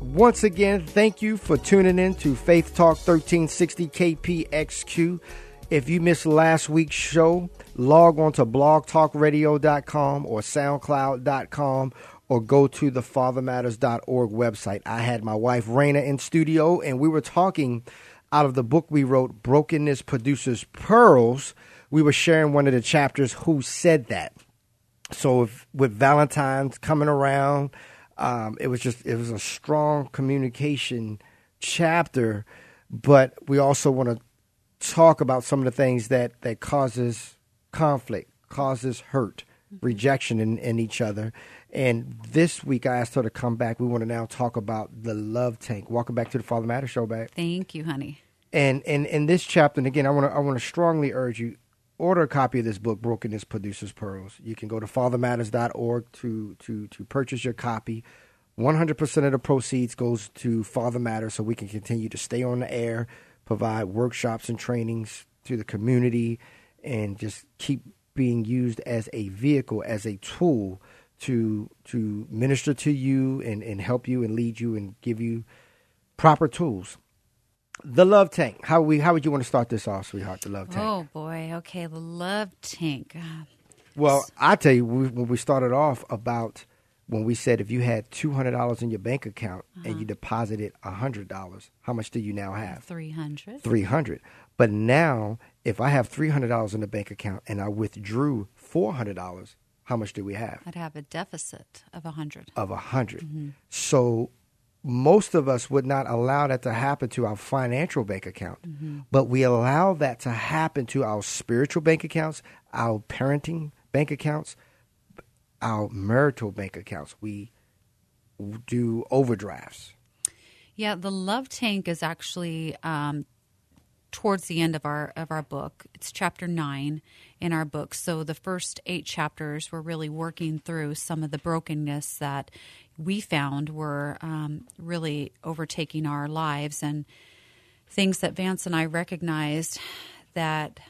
Once again, thank you for tuning in to Faith Talk 1360 KPXQ. If you missed last week's show, log on to blogtalkradio.com or soundcloud.com or go to the fathermatters.org website. I had my wife Rana in studio and we were talking out of the book we wrote, Brokenness Produces Pearls. We were sharing one of the chapters, Who Said That? So if, with Valentine's coming around, um, it was just it was a strong communication chapter, but we also want to talk about some of the things that that causes conflict, causes hurt, mm-hmm. rejection in, in each other. And this week I asked her to come back. We want to now talk about the love tank. Welcome back to the Father Matter Show, back. Thank you, honey. And and in this chapter, and again, I want to I want to strongly urge you order a copy of this book, Brokenness Produces Pearls. You can go to fathermatters.org to to to purchase your copy. 100% of the proceeds goes to Father Matters so we can continue to stay on the air, provide workshops and trainings to the community, and just keep being used as a vehicle, as a tool to to minister to you and, and help you and lead you and give you proper tools the love tank. How we how would you want to start this off, sweetheart? The love tank. Oh boy. Okay, the love tank. Well, I tell you, we, when we started off about when we said if you had two hundred dollars in your bank account uh-huh. and you deposited hundred dollars, how much do you now have? Three hundred. Three hundred. But now, if I have three hundred dollars in the bank account and I withdrew four hundred dollars, how much do we have? I'd have a deficit of a hundred. Of a 100 mm-hmm. So most of us would not allow that to happen to our financial bank account, mm-hmm. but we allow that to happen to our spiritual bank accounts, our parenting bank accounts, our marital bank accounts. We do overdrafts. Yeah, the love tank is actually um, towards the end of our of our book. It's chapter nine in our book. So the first eight chapters we're really working through some of the brokenness that we found were um, really overtaking our lives and things that Vance and I recognized that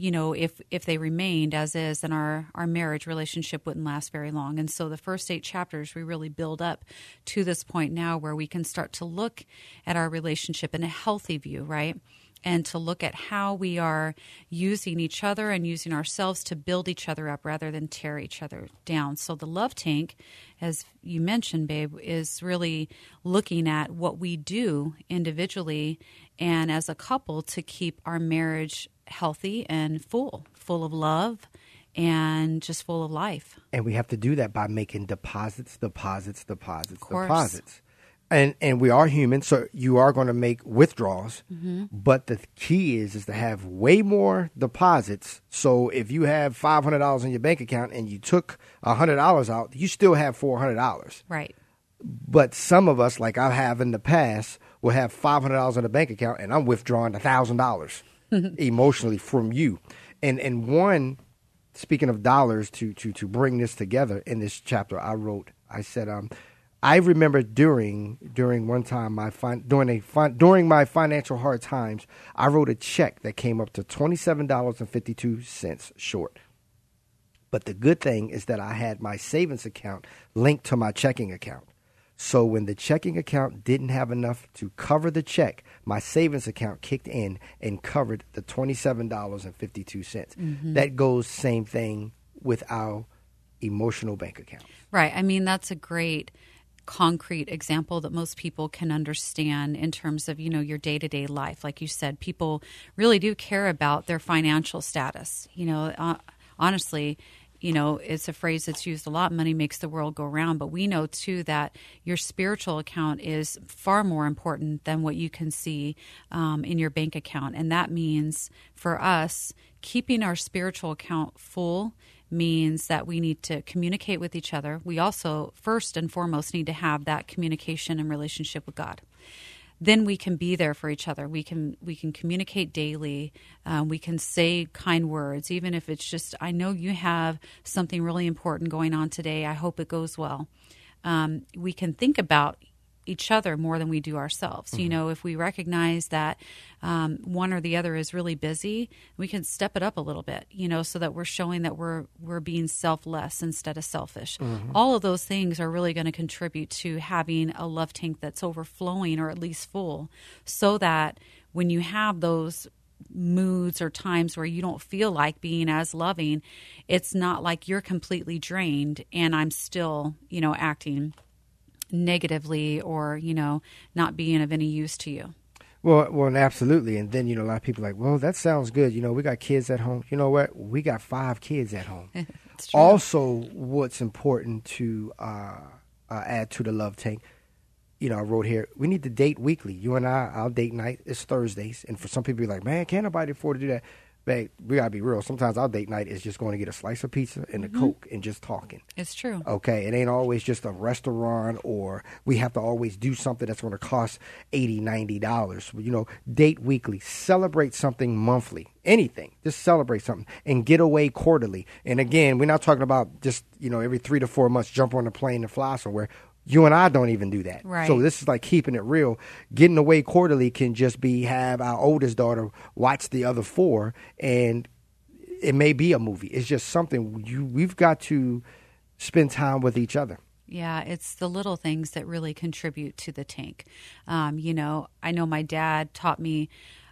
you know if if they remained as is then our our marriage relationship wouldn't last very long and so the first eight chapters we really build up to this point now where we can start to look at our relationship in a healthy view right and to look at how we are using each other and using ourselves to build each other up rather than tear each other down. So the love tank, as you mentioned, babe, is really looking at what we do individually and as a couple to keep our marriage healthy and full, full of love and just full of life. And we have to do that by making deposits, deposits, deposits, deposits and and we are human, so you are going to make withdrawals. Mm-hmm. But the key is is to have way more deposits. So if you have five hundred dollars in your bank account and you took hundred dollars out, you still have four hundred dollars. Right. But some of us, like I have in the past, will have five hundred dollars in the bank account, and I'm withdrawing thousand dollars emotionally from you. And and one, speaking of dollars, to to to bring this together in this chapter, I wrote. I said, um, I remember during during one time my fin- during a fin- during my financial hard times, I wrote a check that came up to twenty seven dollars and fifty two cents short. But the good thing is that I had my savings account linked to my checking account. So when the checking account didn't have enough to cover the check, my savings account kicked in and covered the $27.52. Mm-hmm. That goes same thing with our emotional bank account. Right. I mean, that's a great concrete example that most people can understand in terms of you know your day-to-day life. Like you said people really do care about their financial status. You know uh, honestly you know it's a phrase that's used a lot. Money makes the world go round. But we know too that your spiritual account is far more important than what you can see um, in your bank account. And that means for us keeping our spiritual account full means that we need to communicate with each other. We also, first and foremost, need to have that communication and relationship with God. then we can be there for each other. We can we can communicate daily. Um, we can say kind words, even if it's just, "I know you have something really important going on today. I hope it goes well." Um, we can think about each other more than we do ourselves. Mm-hmm. You know, if we recognize that um, one or the other is really busy, we can step it up a little bit. You know, so that we're showing that we're we're being selfless instead of selfish. Mm-hmm. All of those things are really going to contribute to having a love tank that's overflowing or at least full, so that when you have those moods or times where you don't feel like being as loving, it's not like you're completely drained and I'm still, you know, acting negatively or you know not being of any use to you? Well well absolutely. And then you know a lot of people like well that sounds good. You know we got kids at home. You know what? We got five kids at home. Also what's important to uh, uh, add to the love tank you know, I wrote here, we need to date weekly. You and I, our date night is Thursdays. And for some people, you're like, man, can't nobody afford to do that? But we gotta be real. Sometimes our date night is just going to get a slice of pizza and a mm-hmm. coke and just talking. It's true. Okay, it ain't always just a restaurant or we have to always do something that's going to cost 80 90 dollars. You know, date weekly, celebrate something monthly, anything. Just celebrate something and get away quarterly. And again, we're not talking about just you know every three to four months jump on a plane and fly somewhere. You and I don't even do that. Right. So this is like keeping it real. Getting away quarterly can just be have our oldest daughter watch the other four, and it may be a movie. It's just something you we've got to spend time with each other. Yeah, it's the little things that really contribute to the tank. Um, you know, I know my dad taught me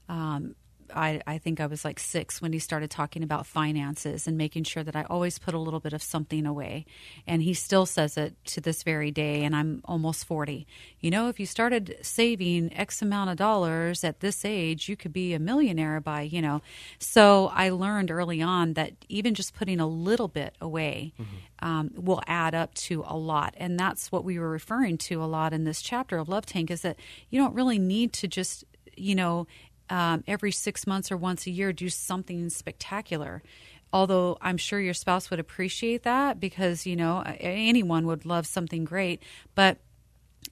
um, I, I think I was like six when he started talking about finances and making sure that I always put a little bit of something away. And he still says it to this very day, and I'm almost 40. You know, if you started saving X amount of dollars at this age, you could be a millionaire by, you know. So I learned early on that even just putting a little bit away mm-hmm. um, will add up to a lot. And that's what we were referring to a lot in this chapter of Love Tank is that you don't really need to just you know um, every six months or once a year do something spectacular. Although I'm sure your spouse would appreciate that because you know anyone would love something great. But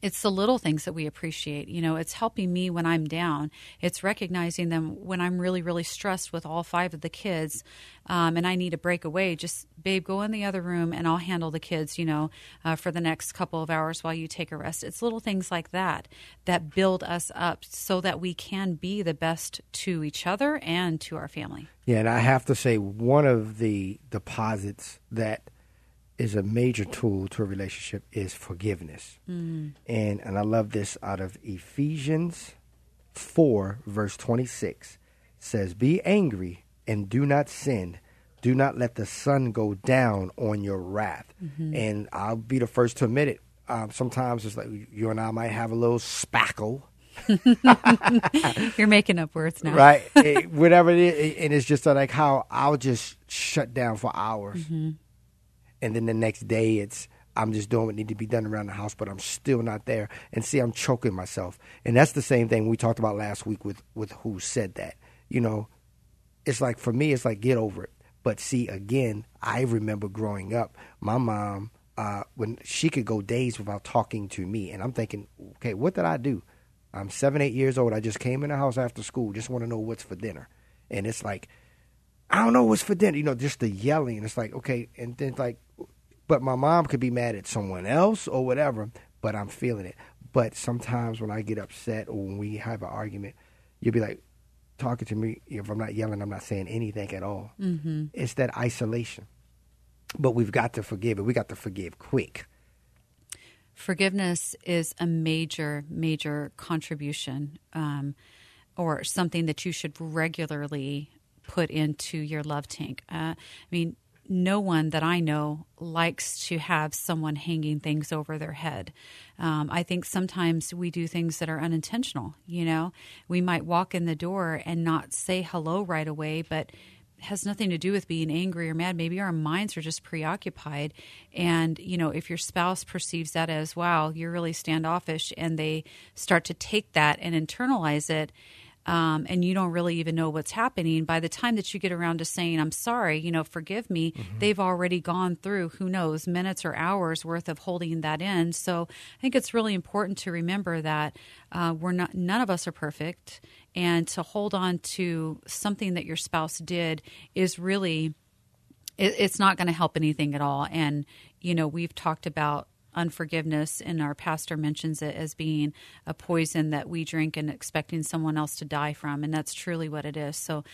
it's the little things that we appreciate. You know, it's helping me when I'm down. It's recognizing them when I'm really, really stressed with all five of the kids um, and I need to break away. Just, babe, go in the other room and I'll handle the kids, you know, uh, for the next couple of hours while you take a rest. It's little things like that that build us up so that we can be the best to each other and to our family. Yeah, and I have to say, one of the deposits that – is a major tool to a relationship is forgiveness. Mm. And and I love this out of Ephesians 4 verse 26 says be angry and do not sin. Do not let the sun go down on your wrath. Mm-hmm. And I'll be the first to admit it. Um, sometimes it's like you and I might have a little spackle. You're making up words now, right? it, whatever it is, and it's just like how I'll just shut down for hours. Mm-hmm and then the next day it's I'm just doing what needs to be done around the house, but I'm still not there. And see, I'm choking myself. And that's the same thing we talked about last week with with who said that. You know, it's like for me, it's like get over it. But see, again, I remember growing up, my mom uh, when she could go days without talking to me, and I'm thinking, okay, what did I do? I'm seven, eight years old. I just came in the house after school, just want to know what's for dinner, and it's like, I don't know what's for dinner. You know, just the yelling. It's like, okay, and then like but my mom could be mad at someone else or whatever, but I'm feeling it. But sometimes when I get upset or when we have an argument, you'll be like, talking to me, if I'm not yelling, I'm not saying anything at all. Mm-hmm. It's that isolation. But we've got to forgive it. We got to forgive quick. Forgiveness is a major, major contribution um, or something that you should regularly put into your love tank. Uh, I mean, no one that I know likes to have someone hanging things over their head. Um, I think sometimes we do things that are unintentional. You know, we might walk in the door and not say hello right away, but has nothing to do with being angry or mad. Maybe our minds are just preoccupied. And, you know, if your spouse perceives that as, wow, you're really standoffish, and they start to take that and internalize it, um, and you don't really even know what's happening, by the time that you get around to saying, I'm sorry, you know, forgive me, mm-hmm. they've already gone through, who knows, minutes or hours worth of holding that in. So I think it's really important to remember that uh, we're not, none of us are perfect. And to hold on to something that your spouse did is really, it, it's not going to help anything at all. And, you know, we've talked about unforgiveness, and our pastor mentions it as being a poison that we drink and expecting someone else to die from. And that's truly what it is. So,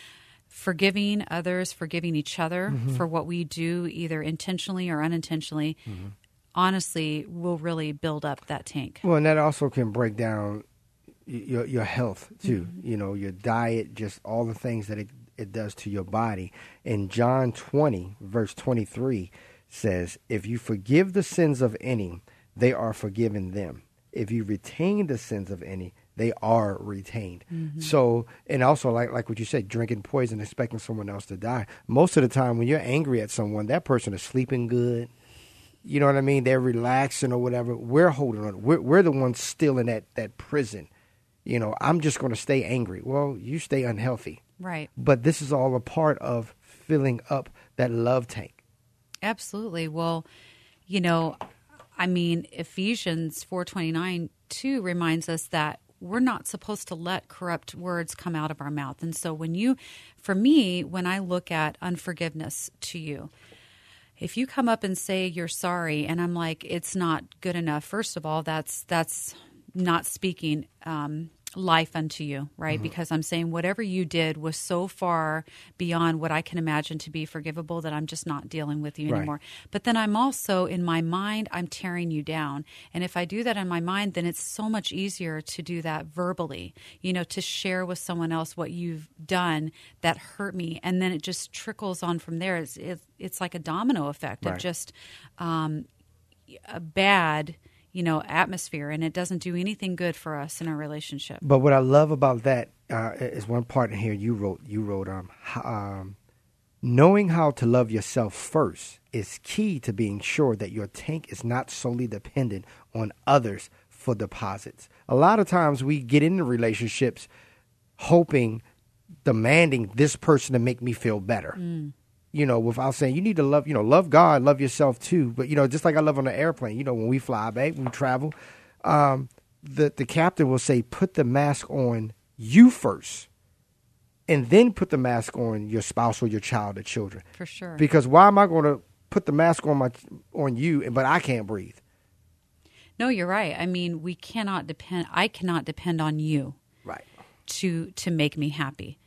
forgiving others, forgiving each other mm-hmm. for what we do, either intentionally or unintentionally, mm-hmm. honestly, will really build up that tank. Well, and that also can break down your your health too. Mm-hmm. You know, your diet, just all the things that it it does to your body. In John 20, verse 23, says, If you forgive the sins of any, they are forgiven them. If you retain the sins of any, they are retained. Mm-hmm. So, and also like like what you said, drinking poison, expecting someone else to die. Most of the time, when you're angry at someone, that person is sleeping good. You know what I mean? They're relaxing or whatever. We're holding on. We're we're the ones still in that that prison. You know, I'm just going to stay angry. Well, you stay unhealthy. Right. But this is all a part of filling up that love tank. Absolutely. Well, you know, I mean, Ephesians 4:29 too reminds us that we're not supposed to let corrupt words come out of our mouth. And so when you for me, when I look at unforgiveness to you, if you come up and say you're sorry and I'm like it's not good enough, first of all, that's that's not speaking um, life unto you, right? Mm-hmm. Because I'm saying whatever you did was so far beyond what I can imagine to be forgivable that I'm just not dealing with you right. anymore. But then I'm also in my mind, I'm tearing you down. And if I do that in my mind, then it's so much easier to do that verbally, you know, to share with someone else what you've done that hurt me. And then it just trickles on from there. It's, it's, it's like a domino effect right. of just um, a bad you know atmosphere and it doesn't do anything good for us in a relationship. But what i love about that uh, is one part in here you wrote you wrote um, um, knowing how to love yourself first is key to being sure that your tank is not solely dependent on others for deposits. A lot of times we get into relationships hoping demanding this person to make me feel better. Mm you know, without saying you need to love, you know, love God, love yourself too. But you know, just like I love on the airplane, you know, when we fly back, when we travel, um, the the captain will say, put the mask on you first, and then put the mask on your spouse or your child or children. For sure. Because why am I going to put the mask on my on you, and but I can't breathe? No, you're right. I mean, we cannot depend. I cannot depend on you. Right. To to make me happy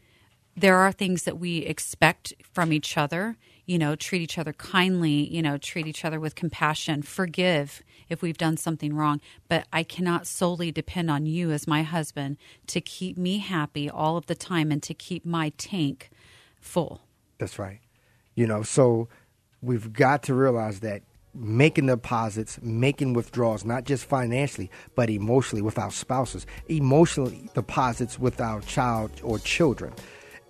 there are things that we expect from each other you know treat each other kindly you know treat each other with compassion forgive if we've done something wrong. But i cannot solely depend on you as my husband to keep me happy all of the time and to keep my tank full. That's right. You know so we've got to realize that making deposits, making withdrawals, not just financially, but emotionally with our spouses, emotionally deposits with our child or children.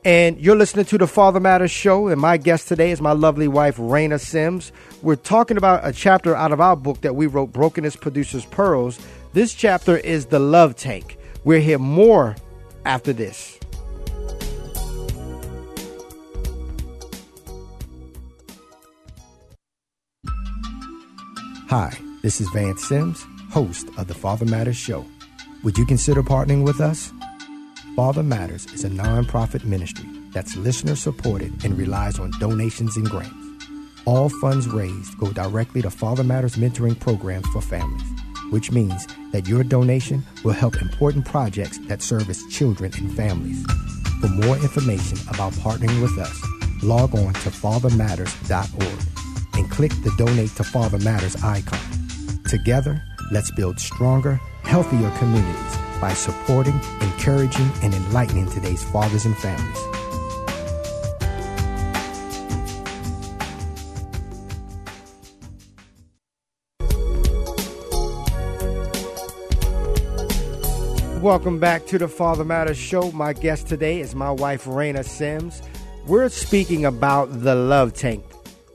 And you're listening to the Father Matters Show, and my guest today is my lovely wife, Rana Simms. We're talking about a chapter out of our book that we wrote, Brokenness Produces Pearls. This chapter is The Love Tank. We'll hear more after this. Hi, this is Vance Simms, host of the Father Matters Show. Would you consider partnering with us? Father Matters is a nonprofit ministry that's listener supported and relies on donations and grants. All funds raised go directly to Father Matters mentoring programs for families, which means that your donation will help important projects that service children and families. For more information about partnering with us, log on to fathermatters.org and click the Donate to Father Matters icon. Together, let's build stronger, healthier communities by supporting, encouraging, and enlightening today's fathers and families. Welcome back to the Father Matters Show. My guest today is my wife, Rana Simms. We're speaking about the love tank.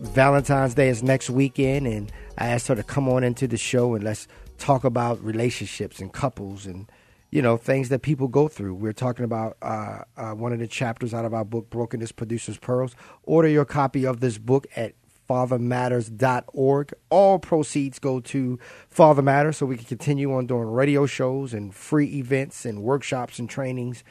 Valentine's Day is next weekend, and I asked her to come on into the show and let's talk about relationships and couples and you know things that people go through. We're talking about uh, uh, one of the chapters out of our book, "Brokenness Produces Pearls." Order your copy of this book at fathermatters.org. All proceeds go to Father Matters so we can continue on doing radio shows and free events and workshops and trainings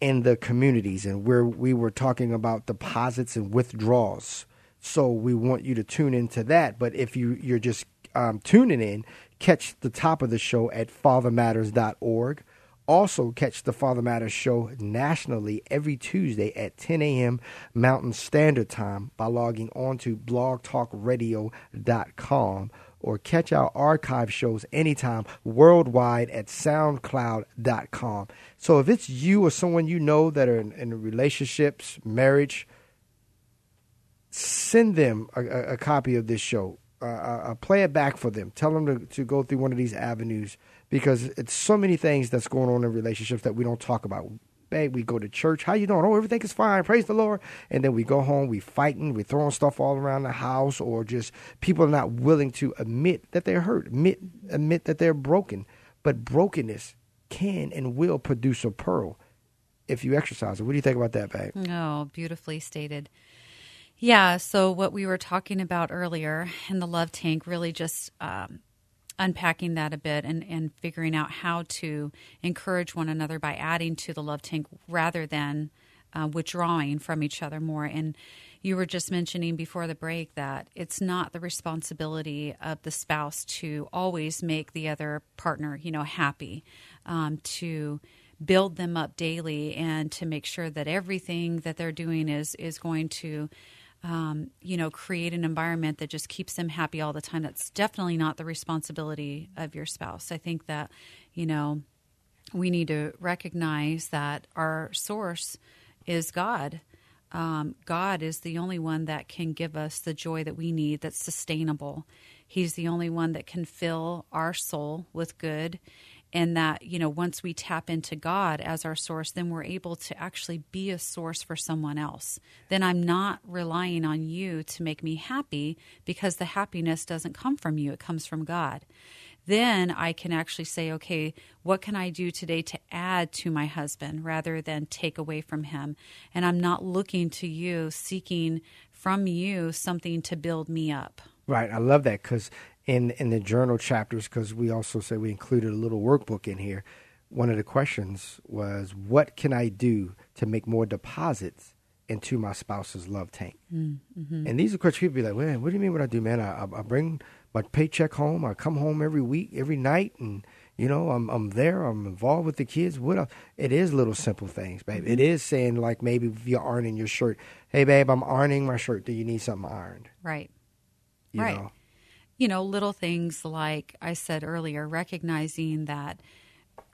in the communities. And where we were talking about deposits and withdrawals. So we want you to tune into that. But if you, you're just um, tuning in, catch the top of the show at fathermatters.org. Also, catch the Father Matters show nationally every Tuesday at 10 a.m. Mountain Standard Time by logging on to blogtalkradio.com or catch our archive shows anytime worldwide at soundcloud.com. So if it's you or someone you know that are in, in relationships, marriage, send them a, a, a copy of this show. Uh, uh, play it back for them. Tell them to, to go through one of these avenues because it's so many things that's going on in relationships that we don't talk about. Babe, we go to church. How you doing? Oh, everything is fine. Praise the Lord. And then we go home. We fighting. We throwing stuff all around the house, or just people are not willing to admit that they're hurt. Admit admit that they're broken. But brokenness can and will produce a pearl if you exercise it. What do you think about that, babe? Oh, beautifully stated. Yeah. So what we were talking about earlier in the love tank really just um, unpacking that a bit and, and figuring out how to encourage one another by adding to the love tank rather than uh, withdrawing from each other more. And you were just mentioning before the break that it's not the responsibility of the spouse to always make the other partner, you know, happy, um, to build them up daily and to make sure that everything that they're doing is is going to um, you know, create an environment that just keeps them happy all the time. That's definitely not the responsibility of your spouse. I think that, you know, we need to recognize that our source is God. Um, God is the only one that can give us the joy that we need that's sustainable. He's the only one that can fill our soul with good and that you know once we tap into god as our source then we're able to actually be a source for someone else. Then i'm not relying on you to make me happy because the happiness doesn't come from you. It comes from god. Then i can actually say okay what can i do today to add to my husband rather than take away from him? And i'm not looking to you seeking from you something to build me up. Right. I love that because in in the journal chapters because we also said we included a little workbook in here. One of the questions was, "What can I do to make more deposits into my spouse's love tank?" Mm-hmm. And these are questions people be like, "Man, what do you mean? What I do, man? I, I bring my paycheck home. I come home every week, every night, and you know, I'm I'm there. I'm involved with the kids. What else? It is little simple things, babe. It is saying like maybe if you're ironing your shirt, hey, babe, I'm ironing my shirt. Do you need something ironed? Right. You right. Know? You know, little things like I said earlier, recognizing that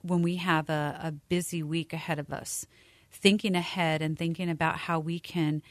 when we have a, a busy week ahead of us, thinking ahead and thinking about how we can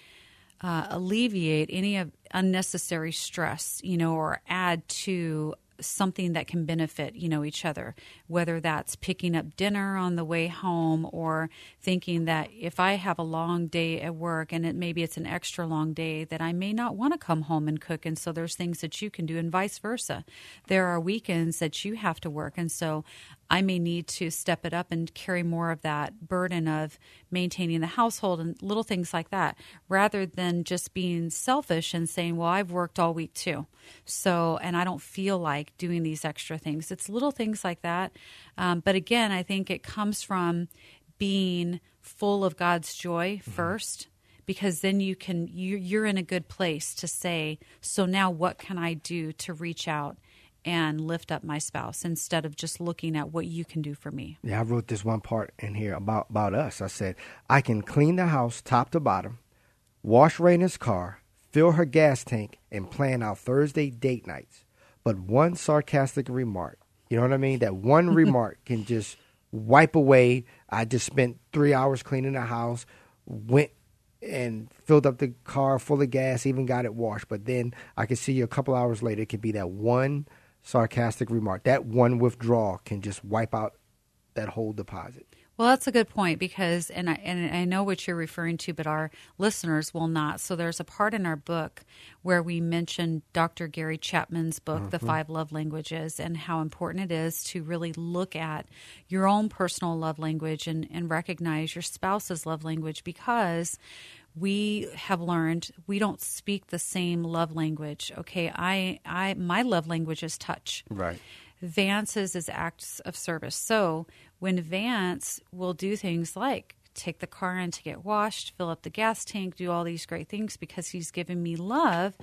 uh, alleviate any of unnecessary stress, you know, or add to something that can benefit you know each other whether that's picking up dinner on the way home or thinking that if i have a long day at work and it maybe it's an extra long day that i may not want to come home and cook. And so there's things that you can do and vice versa. There are weekends that you have to work. And so I may need to step it up and carry more of that burden of maintaining the household and little things like that, rather than just being selfish and saying, Well, I've worked all week too. So, and I don't feel like doing these extra things. It's little things like that. Um, but again, I think it comes from being full of God's joy mm-hmm. first because then you can you, are in a good place to say so now what can i do to reach out and lift up my spouse instead of just looking at what you can do for me. Yeah, I wrote this one part in here about, about us. I said, I can clean the house top to bottom, wash Rana's car, fill her gas tank, and plan our Thursday date nights. But one sarcastic remark, you know what I mean? That one remark can just wipe away. I just spent three hours cleaning the house, went and filled up the car full of gas, even got it washed. But then I could see you a couple hours later, it could be that one sarcastic remark. That one withdrawal can just wipe out that whole deposit. Well, that's a good point because, and I, and I know what you're referring to, but our listeners will not. So there's a part in our book where we mention Dr. Gary Chapman's book, mm-hmm. The Five Love Languages, and how important it is to really look at your own personal love language and, and recognize your spouse's love language because we have learned we don't speak the same love language. Okay, I, I, my love language is touch. Right. Vance's is acts of service. So when Vance will do things like take the car in to get washed, fill up the gas tank, do all these great things because he's given me love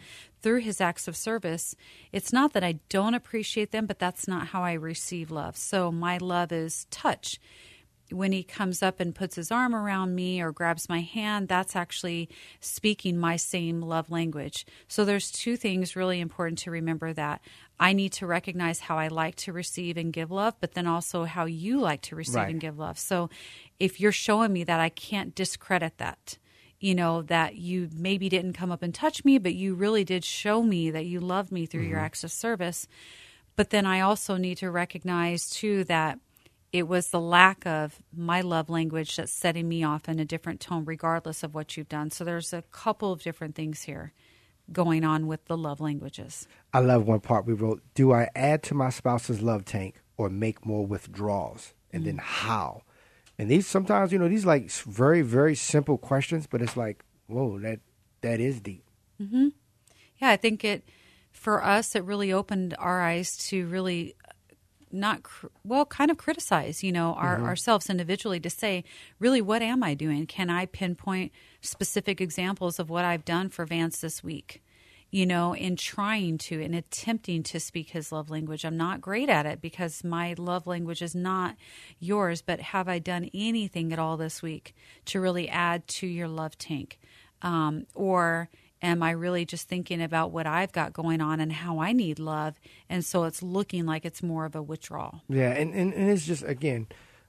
through his acts of service. It's not that I don't appreciate them, but that's not how I receive love. So my love is touch when he comes up and puts his arm around me or grabs my hand, that's actually speaking my same love language. So there's two things really important to remember that I need to recognize how I like to receive and give love, but then also how you like to receive right. and give love. So if you're showing me that, I can't discredit that. You know, that you maybe didn't come up and touch me, but you really did show me that you love me through mm-hmm. your acts of service. But then I also need to recognize too that it was the lack of my love language that's setting me off in a different tone, regardless of what you've done. So there's a couple of different things here going on with the love languages. I love one part we wrote Do I add to my spouse's love tank or make more withdrawals? And mm-hmm. then how? And these sometimes, you know, these like very, very simple questions, but it's like, whoa, that that is deep. Mm-hmm. Yeah, I think it for us it really opened our eyes to really not cr- well kind of criticize you know our, mm-hmm. ourselves individually to say really what am i doing? Can i pinpoint specific examples of what i've done for vance this week? You know in trying to and attempting to speak his love language. I'm not great at it because my love language is not yours but have i done anything at all this week to really add to your love tank? Um, or am I really just thinking about what I've got going on and how I need love? And so it's looking like it's more of a withdrawal. Yeah, and, and, and it's just, again,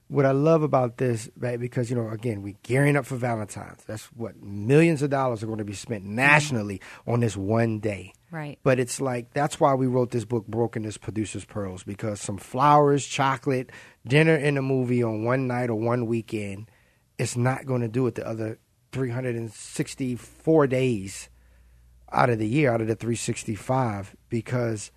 what I love about this, right, because, you know, again, we're gearing up for Valentine's. That's what millions of dollars are going to be spent nationally on this one day. Right. But it's like, that's why we wrote this book, Brokenness Produces Pearls, because some flowers, chocolate, dinner in a movie on one night or one weekend, it's not going to do it the other 364 days out of the year, out of the 365, because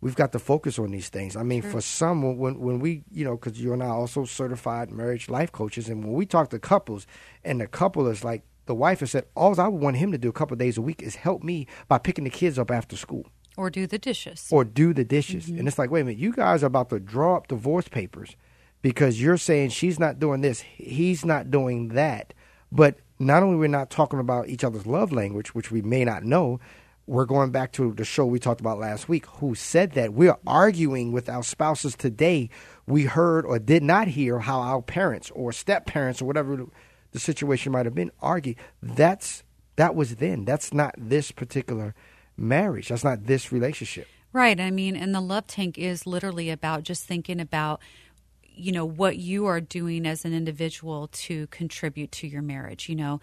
we've got to focus on these things. I mean, for some, when when we, you know, because you and I are also certified marriage life coaches, and when we talk to couples, and the couple is like, the wife has said, all I would want him to do a couple days a week is help me by picking the kids up after school. Or do the dishes. Or do the dishes. Mm-hmm. And it's like, wait a minute, you guys are about to draw up divorce papers because you're saying she's not doing this, he's not doing that. But not only we're not talking about each other's love language, which we may not know, we're going back to the show we talked about last week. Who said that? We're arguing with our spouses today. We heard or did not hear how our parents or step parents or whatever the situation might have been argue. That's that was then. That's not this particular marriage. That's not this relationship. Right. I mean, and the love tank is literally about just thinking about you know what you are doing as an individual to contribute to your marriage you know?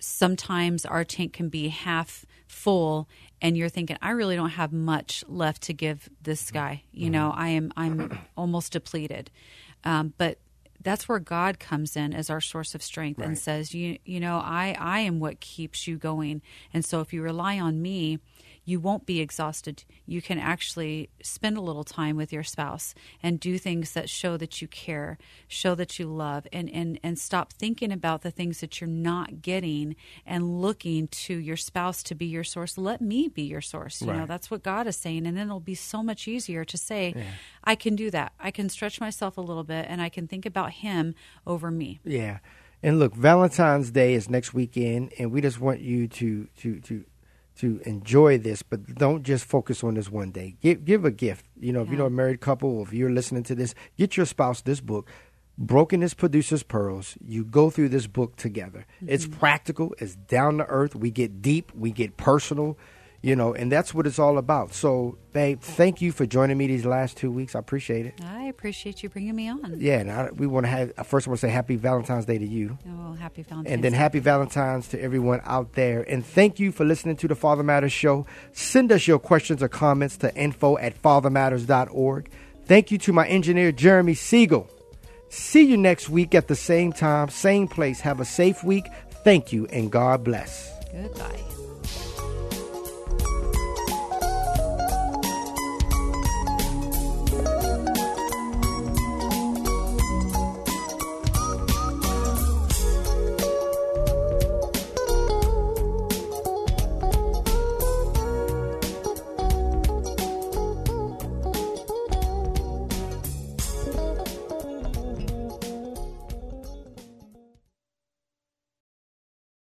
Sometimes our tank can be half full and you're thinking i really don't have much left to give this guy you mm-hmm. know i am i'm almost depleted. Um, but that's where god comes in as our source of strength right. and says you you know i i am what keeps you going. And so if you rely on me you won't be exhausted. You can actually spend a little time with your spouse and do things that show that you care, show that you love, and, and, and stop thinking about the things that you're not getting and looking to your spouse to be your source. Let me be your source. You right. know, that's what God is saying. And then it'll be so much easier to say, yeah. I can do that. I can stretch myself a little bit and I can think about Him over me. Yeah. And look, Valentine's Day is next weekend, and we just want you to to to to enjoy this, but don't just focus on this one day. Give give a gift. You know, yeah. if you know a married couple, if you're listening to this, get your spouse this book. Brokenness produces pearls. You go through this book together. Mm-hmm. It's practical. It's down to earth. We get deep. We get personal you know, and that's what it's all about. So, babe, thank you for joining me these last two weeks. I appreciate it. I appreciate you bringing me on. Yeah, and I, we want to have first. I want to say Happy Valentine's Day to you. Oh, Happy Valentine's. And then. Happy Valentine's to everyone out there. And thank you for listening to the Father Matters Show. Send us your questions or comments to info at fathermatters.org. Thank you to my engineer Jeremy Siegel. See you next week at the same time, same place. Have a safe week. Thank you, and God bless. Goodbye.